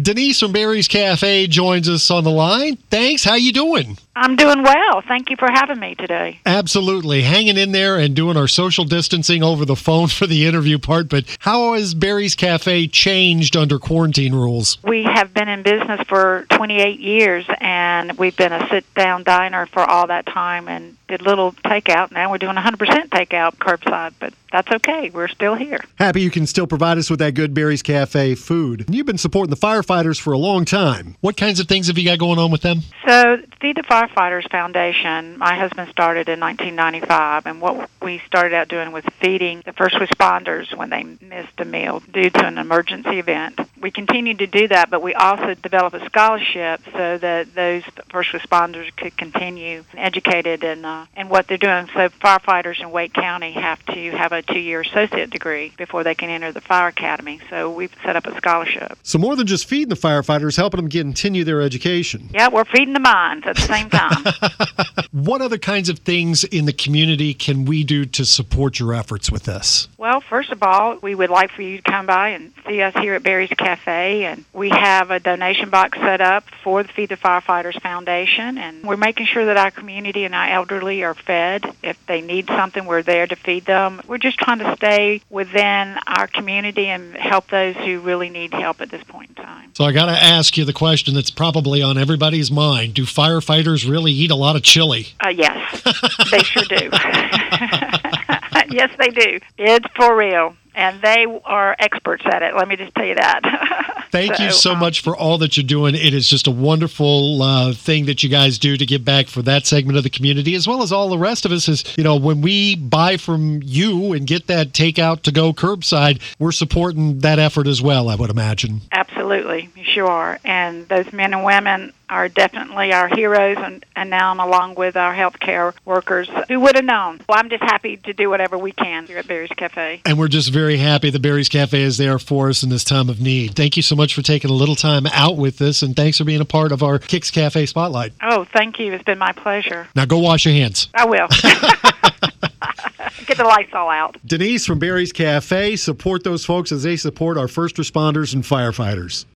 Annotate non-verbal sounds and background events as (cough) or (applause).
Denise from Barry's Cafe joins us on the line. Thanks. How you doing? I'm doing well. Thank you for having me today. Absolutely. Hanging in there and doing our social distancing over the phone (laughs) for the interview part. But how has Barry's Cafe changed under quarantine rules? We have been in business for 28 years and we've been a sit down diner for all that time and did little takeout. Now we're doing 100% takeout curbside, but that's okay. We're still here. Happy you can still provide us with that good Barry's Cafe food. You've been supporting the firefighters for a long time. What kinds of things have you got going on with them? So, Feed the Firefighters Foundation, my husband started in 1995, and what we started out doing was feeding the first responders when they missed a meal due to an emergency event. We continue to do that, but we also develop a scholarship so that those first responders could continue educated in, uh, in what they're doing. So, firefighters in Wake County have to have a two year associate degree before they can enter the fire academy. So, we've set up a scholarship. So, more than just feeding the firefighters, helping them continue their education. Yeah, we're feeding the minds at the same time. (laughs) what other kinds of things in the community can we do to support your efforts with this? Well, first of all, we would like for you to come by and see us here at Barry's Cafe, and we have a donation box set up for the Feed the Firefighters Foundation, and we're making sure that our community and our elderly are fed. If they need something, we're there to feed them. We're just trying to stay within our community and help those who really need help at this point in time. So I got to ask you the question that's probably on everybody's mind: Do firefighters really eat a lot of chili? Uh, yes, they sure do. (laughs) yes, they do. It's for real and they are experts at it. Let me just tell you that. (laughs) Thank so, you so um, much for all that you're doing. It is just a wonderful uh, thing that you guys do to give back for that segment of the community, as well as all the rest of us. Is you know when we buy from you and get that takeout to go curbside, we're supporting that effort as well. I would imagine. Absolutely, you sure are. And those men and women are definitely our heroes, and, and now I'm along with our healthcare workers. Who would have known? Well, I'm just happy to do whatever we can here at Barry's Cafe. And we're just very happy that Barry's Cafe is there for us in this time of need. Thank you so much for taking a little time out with us, and thanks for being a part of our Kicks Cafe Spotlight. Oh, thank you. It's been my pleasure. Now go wash your hands. I will. (laughs) Get the lights all out. Denise from Barry's Cafe, support those folks as they support our first responders and firefighters.